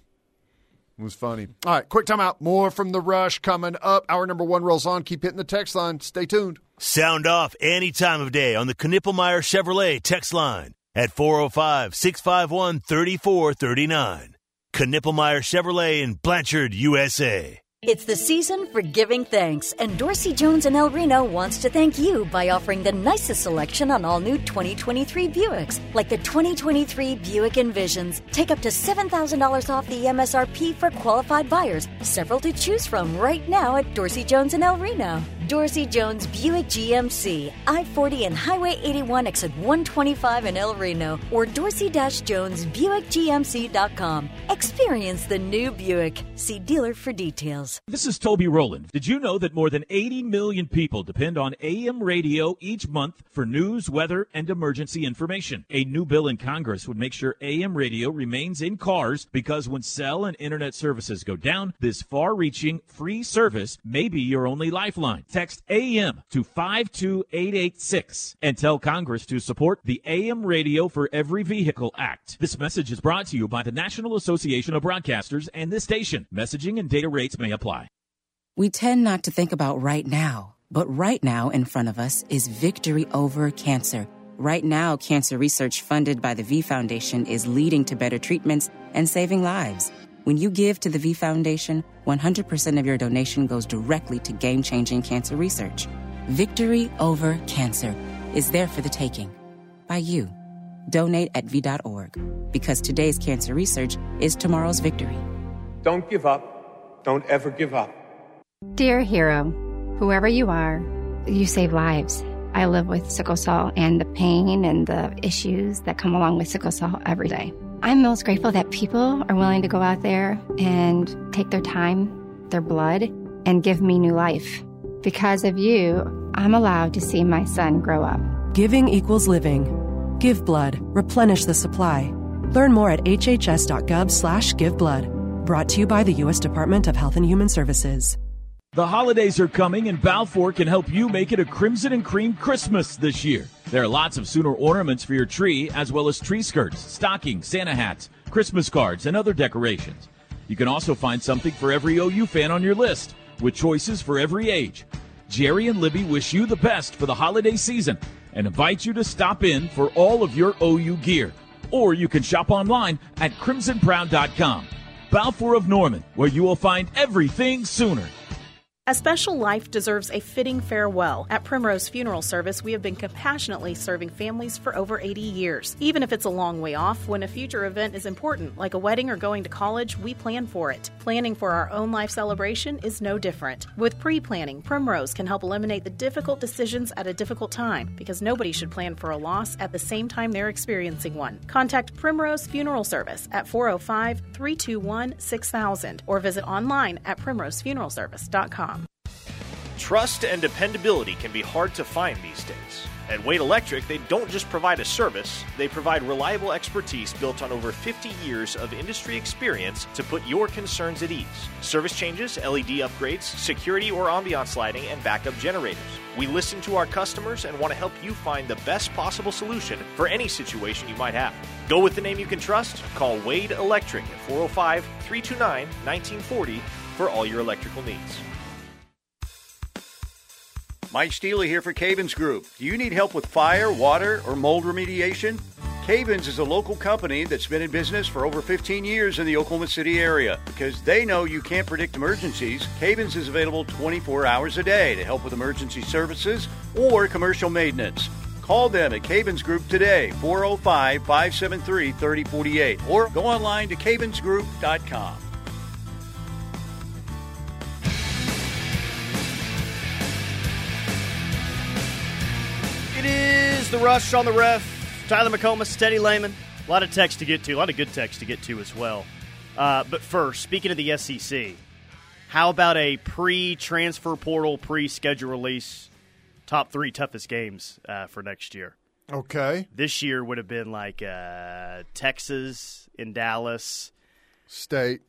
it was funny. All right, quick timeout. More from the rush coming up. Hour number one rolls on. Keep hitting the text line. Stay tuned. Sound off any time of day on the Knippelmier Chevrolet text line at 405 651 3439. Knippelmier Chevrolet in Blanchard, USA. It's the season for giving thanks, and Dorsey Jones and El Reno wants to thank you by offering the nicest selection on all new 2023 Buicks, like the 2023 Buick Envisions. Take up to $7,000 off the MSRP for qualified buyers. Several to choose from right now at Dorsey Jones and El Reno. Dorsey Jones Buick GMC, I 40 and Highway 81 exit 125 in El Reno, or Dorsey Jones BuickGMC.com. Experience the new Buick. See dealer for details. This is Toby Rowland. Did you know that more than 80 million people depend on AM radio each month for news, weather, and emergency information? A new bill in Congress would make sure AM radio remains in cars because when cell and internet services go down, this far reaching free service may be your only lifeline. Text AM to 52886 and tell Congress to support the AM Radio for Every Vehicle Act. This message is brought to you by the National Association of Broadcasters and this station. Messaging and data rates may apply. We tend not to think about right now, but right now in front of us is victory over cancer. Right now, cancer research funded by the V Foundation is leading to better treatments and saving lives. When you give to the V Foundation, 100% of your donation goes directly to game changing cancer research. Victory over cancer is there for the taking by you. Donate at V.org because today's cancer research is tomorrow's victory. Don't give up. Don't ever give up. Dear hero, whoever you are, you save lives. I live with sickle cell and the pain and the issues that come along with sickle cell every day. I'm most grateful that people are willing to go out there and take their time, their blood, and give me new life. Because of you, I'm allowed to see my son grow up. Giving equals living. Give blood. Replenish the supply. Learn more at hhs.gov slash give. Brought to you by the U.S. Department of Health and Human Services. The holidays are coming, and Balfour can help you make it a crimson and cream Christmas this year. There are lots of Sooner ornaments for your tree, as well as tree skirts, stockings, Santa hats, Christmas cards, and other decorations. You can also find something for every OU fan on your list, with choices for every age. Jerry and Libby wish you the best for the holiday season and invite you to stop in for all of your OU gear. Or you can shop online at crimsonproud.com. Balfour of Norman, where you will find everything Sooner. A special life deserves a fitting farewell. At Primrose Funeral Service, we have been compassionately serving families for over 80 years. Even if it's a long way off, when a future event is important, like a wedding or going to college, we plan for it. Planning for our own life celebration is no different. With pre planning, Primrose can help eliminate the difficult decisions at a difficult time because nobody should plan for a loss at the same time they're experiencing one. Contact Primrose Funeral Service at 405 321 6000 or visit online at primrosefuneralservice.com. Trust and dependability can be hard to find these days. At Wade Electric, they don't just provide a service, they provide reliable expertise built on over 50 years of industry experience to put your concerns at ease. Service changes, LED upgrades, security or ambiance lighting, and backup generators. We listen to our customers and want to help you find the best possible solution for any situation you might have. Go with the name you can trust. Call Wade Electric at 405 329 1940 for all your electrical needs. Mike Steely here for Cavens Group. Do you need help with fire, water, or mold remediation? Cavens is a local company that's been in business for over 15 years in the Oklahoma City area. Because they know you can't predict emergencies, Cavens is available 24 hours a day to help with emergency services or commercial maintenance. Call them at Cavens Group today, 405 573 3048, or go online to cavensgroup.com. It is the rush on the ref. Tyler McComas, Teddy Lehman. A lot of text to get to, a lot of good text to get to as well. Uh, but first, speaking of the SEC, how about a pre-transfer portal, pre-schedule release, top three toughest games uh, for next year? Okay. This year would have been like uh, Texas in Dallas, State,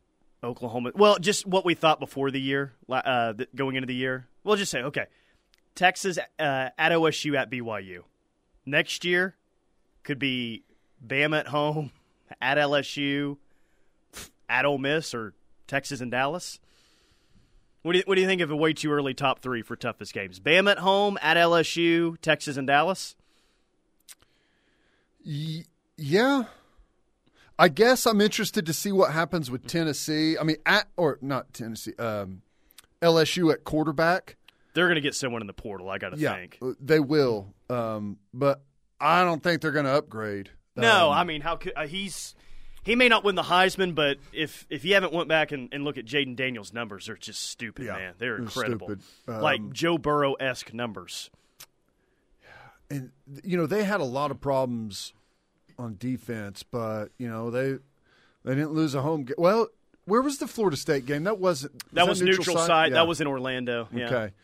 Oklahoma. Well, just what we thought before the year, uh, going into the year. We'll just say okay. Texas uh, at OSU at BYU. Next year could be Bama at home, at LSU, at Ole Miss, or Texas and Dallas. What do you, what do you think of a way too early top three for toughest games? Bama at home, at LSU, Texas and Dallas. Yeah, I guess I'm interested to see what happens with Tennessee. I mean, at or not Tennessee, um, LSU at quarterback. They're going to get someone in the portal. I got to yeah, think they will. Um, but I don't think they're going to upgrade. No, Um, I mean, how could uh, he's he may not win the Heisman, but if if you haven't went back and, and look at Jayden Daniels' numbers, they're just stupid, man. They're incredible. Um, like Joe Burrow esque numbers. and you know they had a lot of problems on defense, but you know they they didn't lose a home game. Well, where was the Florida State game? That wasn't That was neutral, side. Yeah. That was in Orlando. Yeah. Okay.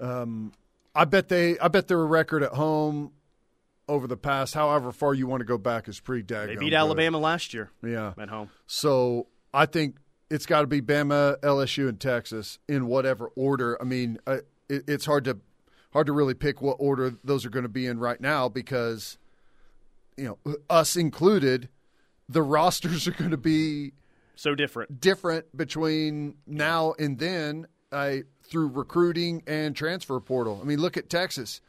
Um, I bet they. I bet their record at home over the past, however far you want to go back, is pretty daggone. They beat good. Alabama last year. Yeah, at home. So I think it's got to be Bama, LSU, and Texas in whatever order. I mean, uh, it, it's hard to hard to really pick what order those are going to be in right now because you know us included, the rosters are going to be so different different between now and then. I through recruiting and transfer portal. I mean, look at Texas.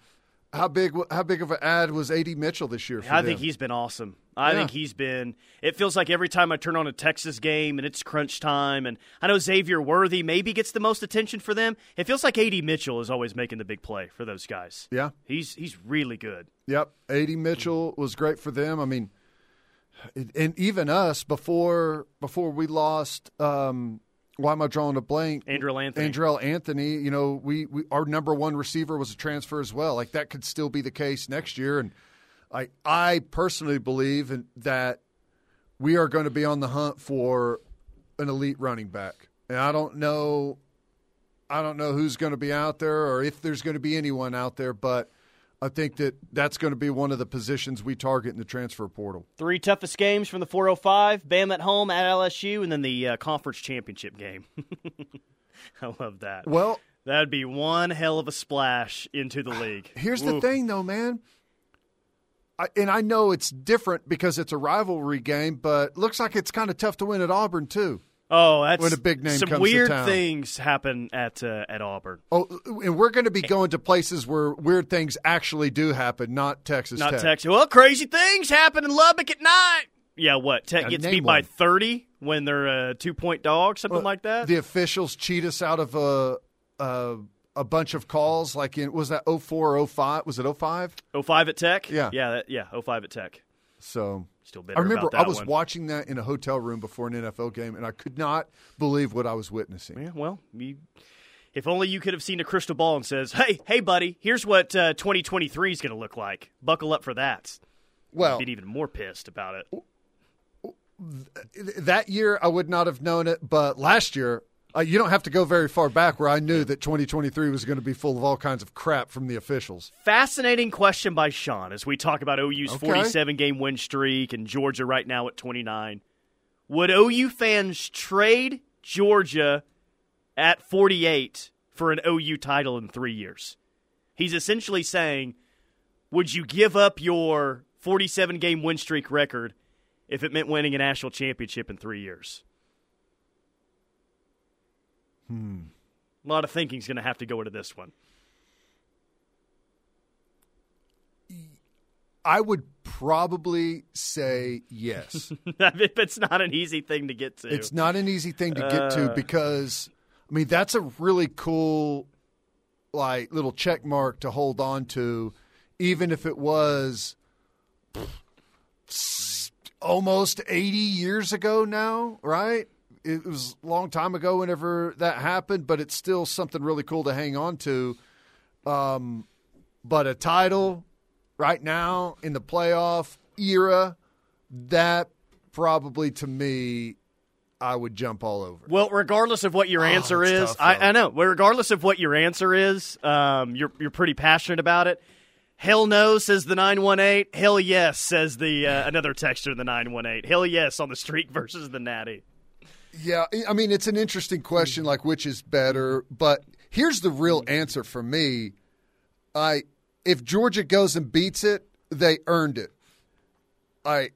How big? How big of an ad was Ad Mitchell this year? For I them? think he's been awesome. I Yeah. think he's been. It feels like every time I turn on a Texas game and it's crunch time, and I know Xavier Worthy maybe gets the most attention for them. It feels like Ad Mitchell is always making the big play for those guys. Yeah, he's he's really good. Yep, Ad Mitchell was great for them. I mean, and even us before before we lost. Um, why am I drawing a blank? Andrel Anthony. Andrel Anthony. You know, we, we our number one receiver was a transfer as well. Like that could still be the case next year. And I I personally believe in, that we are going to be on the hunt for an elite running back. And I don't know, I don't know who's going to be out there or if there's going to be anyone out there, but I think that that's going to be one of the positions we target in the transfer portal. Three toughest games from the 405: Bam at home at LSU, and then the uh, conference championship game. I love that. Well, that'd be one hell of a splash into the league. Here's the thing, though, man. I, and I know it's different because it's a rivalry game, but looks like it's kind of tough to win at Auburn too. Oh, that's when a big name some comes weird to town. things happen at uh, at Auburn. Oh, and we're going to be going to places where weird things actually do happen, not Texas Not Tech. Texas. Well, crazy things happen in Lubbock at night. Yeah, what? Tech Yeah, gets beat by thirty when they're a two point dog, something Well, like that. The officials cheat us out of a a, a bunch of calls. Like in was that 04 or 05? Was it 05? 05 at Tech. Yeah. yeah, that, yeah. 05 at Tech. So Still bitter I remember I was one. watching that in a hotel room before an NFL game, and I could not believe what I was witnessing. Yeah, well, you, if only you could have seen a crystal ball and says, "Hey, hey, buddy, here's what uh, 2023 is going to look like. Buckle up for that." Well- be even more pissed about it. that year I would not have known it, but last year uh, you don't have to go very far back where I knew that 2023 was going to be full of all kinds of crap from the officials. Fascinating question by Sean as we talk about OU's Okay. 47 game win streak and Georgia right now at 29. Would OU fans trade Georgia at 48 for an OU title in three years? He's essentially saying, would you give up your 47 game win streak record if it meant winning a national championship in three years? Hmm. A lot of thinking's going to have to go into this one. I would probably say yes. it's not an easy thing to get to. It's not an easy thing to get to Uh. because I mean that's a really cool like little check mark to hold on to even if it was s- almost 80 years ago now, right? It was a long time ago whenever that happened, but it's still something really cool to hang on to. Um, but a title right now in the playoff era, that probably to me, I would jump all over. Well, regardless of what your answer Oh, is, tough, I. I know. Well, regardless of what your answer is, um, you're you're pretty passionate about it. Hell no, says the nine one eight. Hell yes, says the uh, another texter in the nine one eight. Hell yes on the streak versus the natty. Yeah, I mean it's an interesting question, like which is better. But here's the real answer for me: I if Georgia goes and beats it, they earned it. I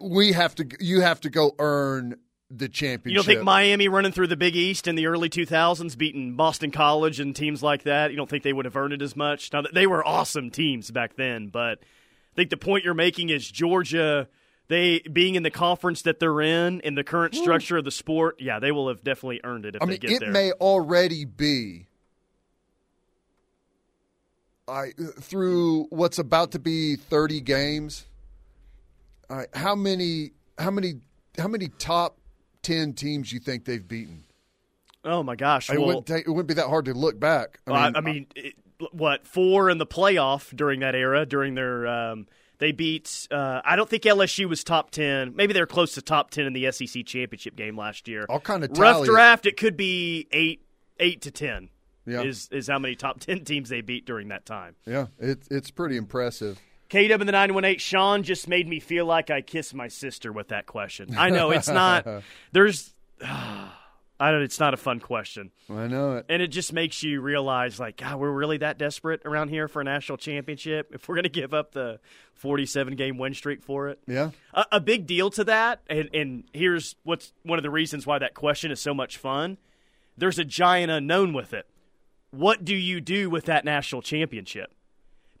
we have to you have to go earn the championship. You don't think Miami running through the Big East in the early 2000s, beating Boston College and teams like that, you don't think they would have earned it as much? Now, they were awesome teams back then, but I think the point you're making is Georgia, they being in the conference that they're in, in the current structure of the sport, yeah, they will have definitely earned it if I they mean, get it there. may already be. I through what's about to be thirty games. All right, how many? How many? How many top ten teams you think they've beaten? oh my gosh! it well- wouldn't take, it wouldn't be that hard to look back. I Well, I mean, I mean, it, what four in the playoff during that era? During their, um, they beat. Uh, I don't think LSU was top ten. Maybe they were close to top ten in the SEC championship game last year. I'll kind of rough it. draft. It could be eight, eight to ten. Yeah. Is is how many top ten teams they beat during that time. Yeah, it's it's pretty impressive. KW in the 918, Sean just made me feel like I kissed my sister with that question. I know it's not, there's, I don't, it's not a fun question. I know it. And it just makes you realize, like, God, we're really that desperate around here for a national championship. If we're going to give up the 47 game win streak for it, Yeah. a, a big deal to that. And, and here's what's one of the reasons why that question is so much fun. There's a giant unknown with it. What do you do with that national championship?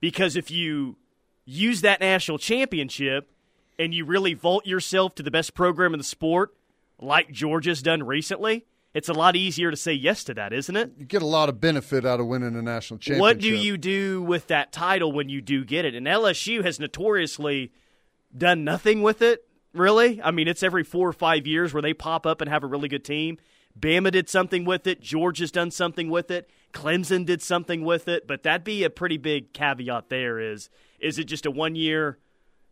Because if you use that national championship and you really vault yourself to the best program in the sport, like Georgia's done recently, it's a lot easier to say yes to that, isn't it? You get a lot of benefit out of winning a national championship. What do you do with that title when you do get it? And LSU has notoriously done nothing with it, really. I mean, it's every four or five years where they pop up and have a really good team. Bama did something with it. Georgia's done something with it. Clemson did something with it. But that'd be a pretty big caveat there is is it just a one year,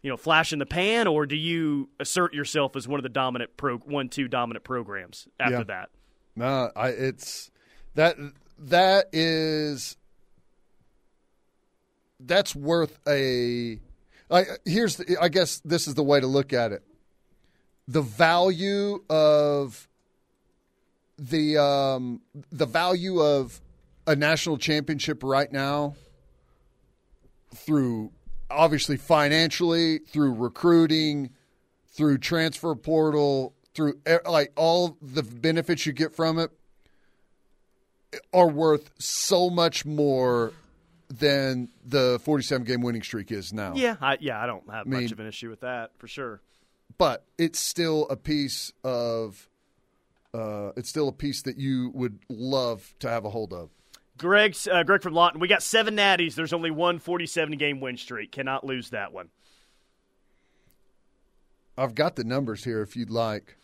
you know, flash in the pan, or do you assert yourself as one of the dominant pro one two dominant programs after Yeah. that? No, I it's that that is that's worth a I here's the, I guess this is the way to look at it. The value of the um the value of a national championship right now through obviously financially, through recruiting, through transfer portal, through like all the benefits you get from it are worth so much more than the 47 game winning streak is now. Yeah, I, yeah, I don't have I mean- much of an issue with that for sure. But it's still a piece of uh, it's still a piece that you would love to have a hold of. Greg, uh, Greg from Lawton, we got seven natties. There's only one 47 game win streak. Cannot lose that one. I've got the numbers here if you'd like.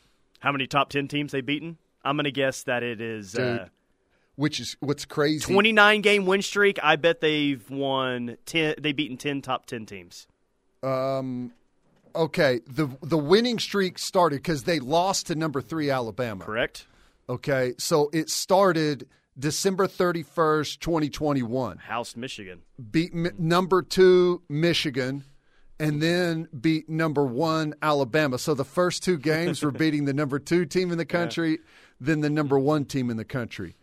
How many top 10 teams they beaten? I'm going to guess that it is Dude, uh, which is what's crazy. 29 game win streak. I bet they've won 10 they've beaten 10 top 10 teams. Um, okay, the the winning streak started because they lost to number three Alabama. Correct. Okay, so it started December thirty first, twenty twenty one. House Michigan. Beat mi- number two Michigan, and then beat number one Alabama. So the first two games were beating the number two team in the country, then the number one team in the country.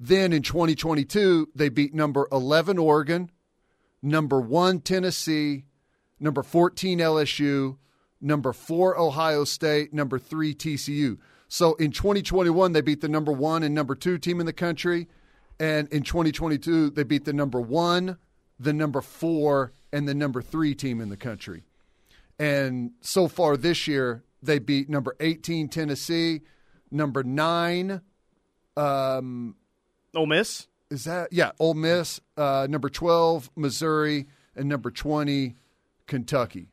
Then in 2022, they beat number 11 Oregon, number one Tennessee, number 14 LSU, number four Ohio State, number three TCU. So in 2021, they beat the number one and number two team in the country. And in 2022, they beat the number one, the number four, and the number three team in the country. And so far this year, they beat number 18 Tennessee, number nine, um, Ole Miss. Is that yeah? Ole Miss, uh, number 12 Missouri, and number 20 Kentucky.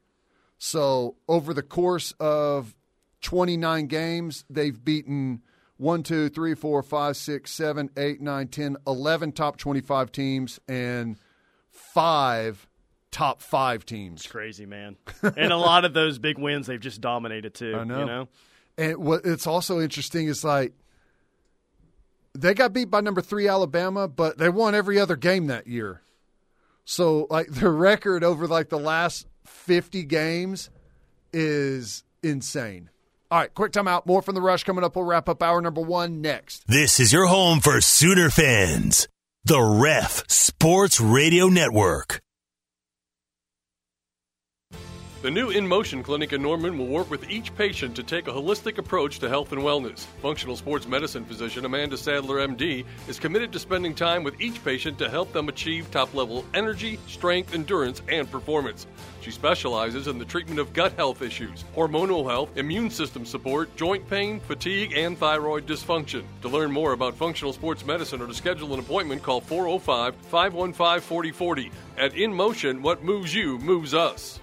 So over the course of 29 games, they've beaten one, two, three, four, five, six, seven, eight, nine, 10, 11 top 25 teams and five top five teams. Crazy, man. and a lot of those big wins they've just dominated too. I know. You know? And what it's also interesting is like they got beat by number three Alabama, but they won every other game that year. So like their record over like the last fifty games is insane. All right, quick timeout. More from the rush coming up. We'll wrap up hour number one next. This is your home for Sooner fans. The Ref Sports Radio Network. The new In Motion clinic in Norman will work with each patient to take a holistic approach to health and wellness. Functional sports medicine physician Amanda Sadler, MD, is committed to spending time with each patient to help them achieve top level energy, strength, endurance, and performance. She specializes in the treatment of gut health issues, hormonal health, immune system support, joint pain, fatigue, and thyroid dysfunction. To learn more about functional sports medicine or to schedule an appointment, call 405 515 4040. At In Motion, what moves you moves us.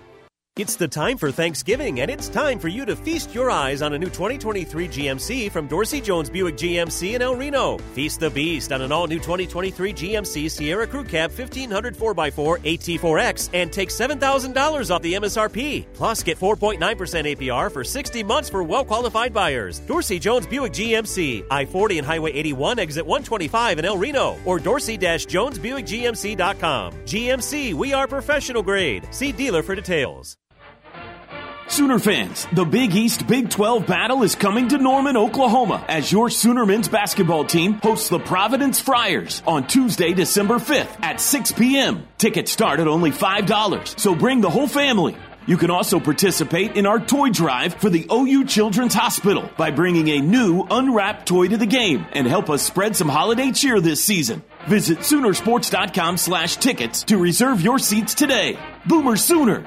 It's the time for Thanksgiving, and it's time for you to feast your eyes on a new 2023 GMC from Dorsey Jones Buick GMC in El Reno. Feast the beast on an all new 2023 GMC Sierra Crew Cab 1500 4x4 AT4X and take $7,000 off the MSRP. Plus, get 4.9% APR for 60 months for well qualified buyers. Dorsey Jones Buick GMC, I 40 and Highway 81, exit 125 in El Reno, or dorsey jonesbuickgmc.com. GMC, we are professional grade. See dealer for details. Sooner fans, the Big East Big 12 battle is coming to Norman, Oklahoma as your Sooner men's basketball team hosts the Providence Friars on Tuesday, December 5th at 6 p.m. Tickets start at only $5, so bring the whole family. You can also participate in our toy drive for the OU Children's Hospital by bringing a new unwrapped toy to the game and help us spread some holiday cheer this season. Visit Soonersports.com slash tickets to reserve your seats today. Boomer Sooner!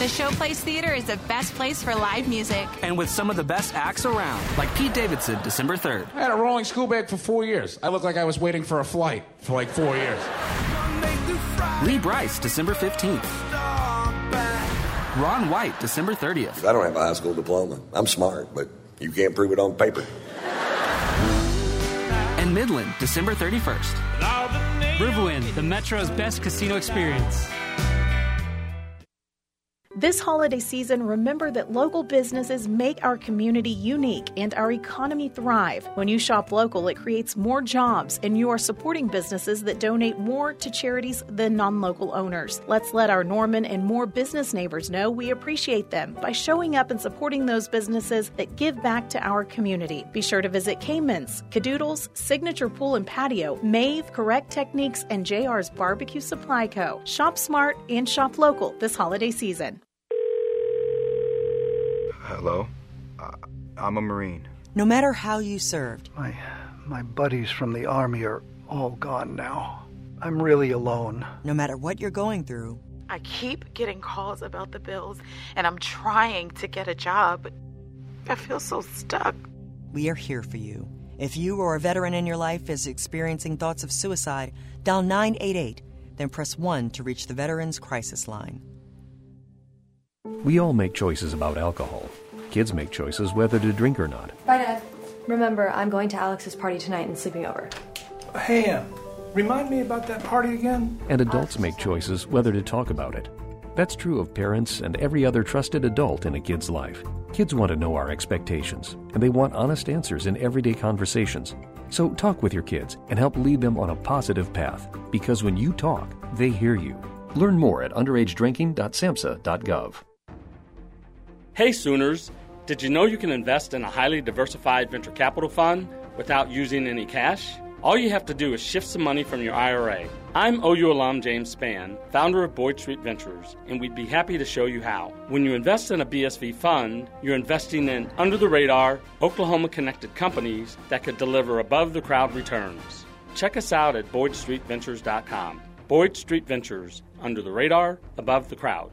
The Showplace Theater is the best place for live music. And with some of the best acts around, like Pete Davidson, December 3rd. I had a rolling school bag for four years. I looked like I was waiting for a flight for like four years. Lee Brice, December 15th. Ron White, December 30th. I don't have a high school diploma. I'm smart, but you can't prove it on paper. And Midland, December 31st. Riverwind, the Metro's best casino experience. This holiday season, remember that local businesses make our community unique and our economy thrive. When you shop local, it creates more jobs, and you are supporting businesses that donate more to charities than non local owners. Let's let our Norman and more business neighbors know we appreciate them by showing up and supporting those businesses that give back to our community. Be sure to visit Cayman's, Cadoodles, Signature Pool and Patio, Mave, Correct Techniques, and JR's Barbecue Supply Co. Shop smart and shop local this holiday season. Hello? Uh, I'm a Marine. No matter how you served, my my buddies from the army are all gone now. I'm really alone. No matter what you're going through, I keep getting calls about the bills, and I'm trying to get a job, but I feel so stuck. We are here for you. If you or a veteran in your life is experiencing thoughts of suicide, dial 988, then press 1 to reach the Veterans Crisis Line. We all make choices about alcohol. Kids make choices whether to drink or not. Bye, Dad. Remember, I'm going to Alex's party tonight and sleeping over. Hey, Em, remind me about that party again? And adults make choices whether to talk about it. That's true of parents and every other trusted adult in a kid's life. Kids want to know our expectations, and they want honest answers in everyday conversations. So talk with your kids and help lead them on a positive path, because when you talk, they hear you. Learn more at underagedrinking.samhsa.gov. Hey Sooners, did you know you can invest in a highly diversified venture capital fund without using any cash? All you have to do is shift some money from your IRA. I'm OU alum James Spann, founder of Boyd Street Ventures, and we'd be happy to show you how. When you invest in a BSV fund, you're investing in under the radar, Oklahoma connected companies that could deliver above the crowd returns. Check us out at BoydStreetVentures.com. Boyd Street Ventures, under the radar, above the crowd.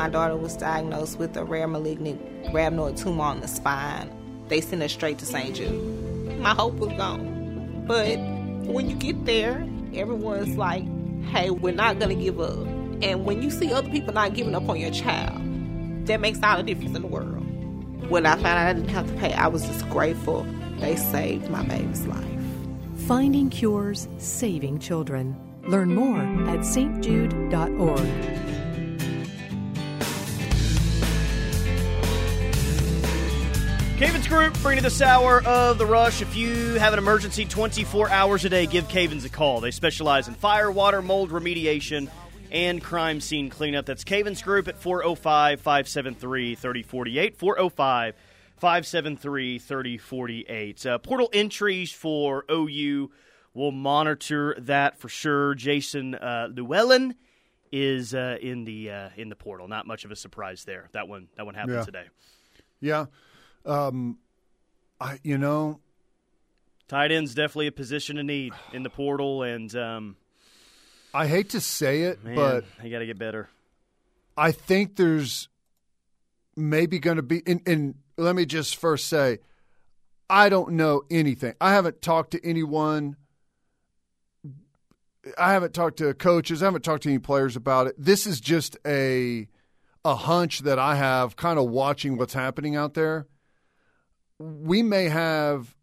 My daughter was diagnosed with a rare malignant rhabdoid tumor on the spine. They sent her straight to St. Jude. My hope was gone. But when you get there, everyone's like, hey, we're not going to give up. And when you see other people not giving up on your child, that makes all the difference in the world. When I found out I didn't have to pay, I was just grateful they saved my baby's life. Finding Cures, Saving Children. Learn more at stjude.org. Cavens Group bringing you this hour of the rush. If you have an emergency 24 hours a day, give Cavens a call. They specialize in fire, water, mold remediation, and crime scene cleanup. That's Cavens Group at 405 573 3048. 405 573 3048. Uh, portal entries for OU. We'll monitor that for sure. Jason uh, Llewellyn is uh, in the uh, in the portal. Not much of a surprise there. That one that one happened Yeah. today. Yeah. Um, I you know Tight end's definitely a position of need in the portal, and um, I hate to say it, man, but they got to get better. I think there's maybe going to be. And, and let me just first say, I don't know anything. I haven't talked to anyone. I haven't talked to coaches. I haven't talked to any players about it. This is just a a hunch that I have, kind of watching what's happening out there. We may have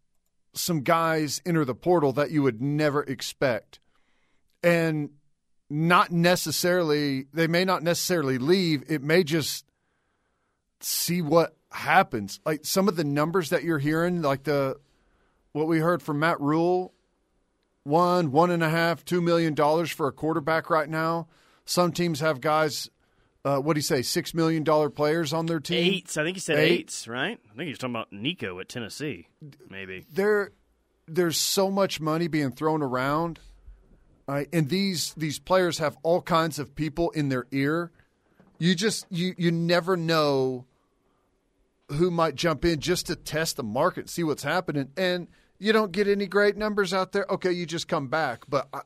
some guys enter the portal that you would never expect, and not necessarily. They may not necessarily leave. It may just see what happens. Like some of the numbers that you're hearing, like the what we heard from Matt Rhule, one, one and a half, two million dollars for a quarterback right now. Some teams have guys. Uh, what do you say? Six million dollar players on their team. Eights. I think he said Eight? eights, right? I think he's talking about Nico at Tennessee, maybe. There, there's so much money being thrown around, uh, and these these players have all kinds of people in their ear. You just you you never know who might jump in just to test the market, see what's happening, and you don't get any great numbers out there. Okay, you just come back, but. I,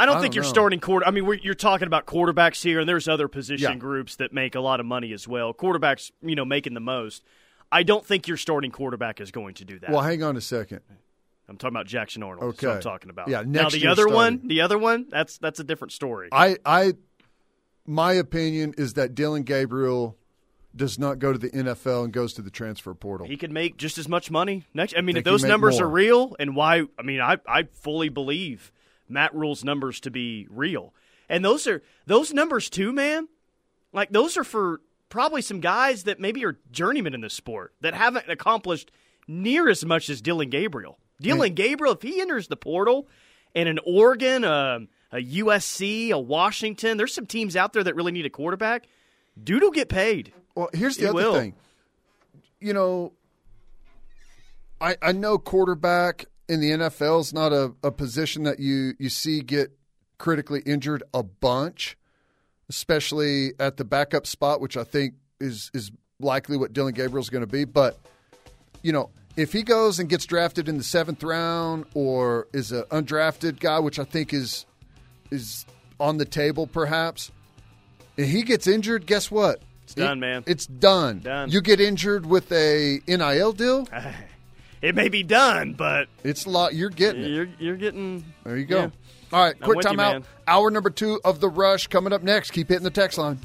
I don't I think don't you're know. starting quarter. I mean, we're, you're talking about quarterbacks here, and there's other position Yeah. groups that make a lot of money as well. Quarterbacks, you know, making the most. I don't think your starting quarterback is going to do that. well, hang on a second. I'm talking about Jackson Arnold. That's what Okay. I'm talking about. Yeah, now the other one, the other one, that's that's a different story. I, I, my opinion is that Dillon Gabriel does not go to the NFL and goes to the transfer portal. He could make just as much money next. I mean, if those numbers more. are real, and why? I mean, I I fully believe Matt Rhule's numbers to be real, and those are those numbers too, man. Like those are for probably some guys that maybe are journeymen in this sport that haven't accomplished near as much as Dillon Gabriel. Dillon Gabriel, if he enters the portal, and an Oregon, um, a USC, a Washington, there's some teams out there that really need a quarterback. Dude will get paid. Well, here's the He other will. thing. You know, I I know quarterback in the NFL is not a, a position that you you see get critically injured a bunch, especially at the backup spot, which I think is is likely what Dillon Gabriel's going to be. But you know, if he goes and gets drafted in the seventh round, or is an undrafted guy, which I think is is on the table, perhaps. If he gets injured, guess what? It's done, man. It's done. Done. You get injured with a NIL deal. It may be done, but it's a lot. You're getting it. You're you're getting. There you go. Yeah. All right, quick with you, timeout. Hour number two of the rush coming up next. Keep hitting the text line.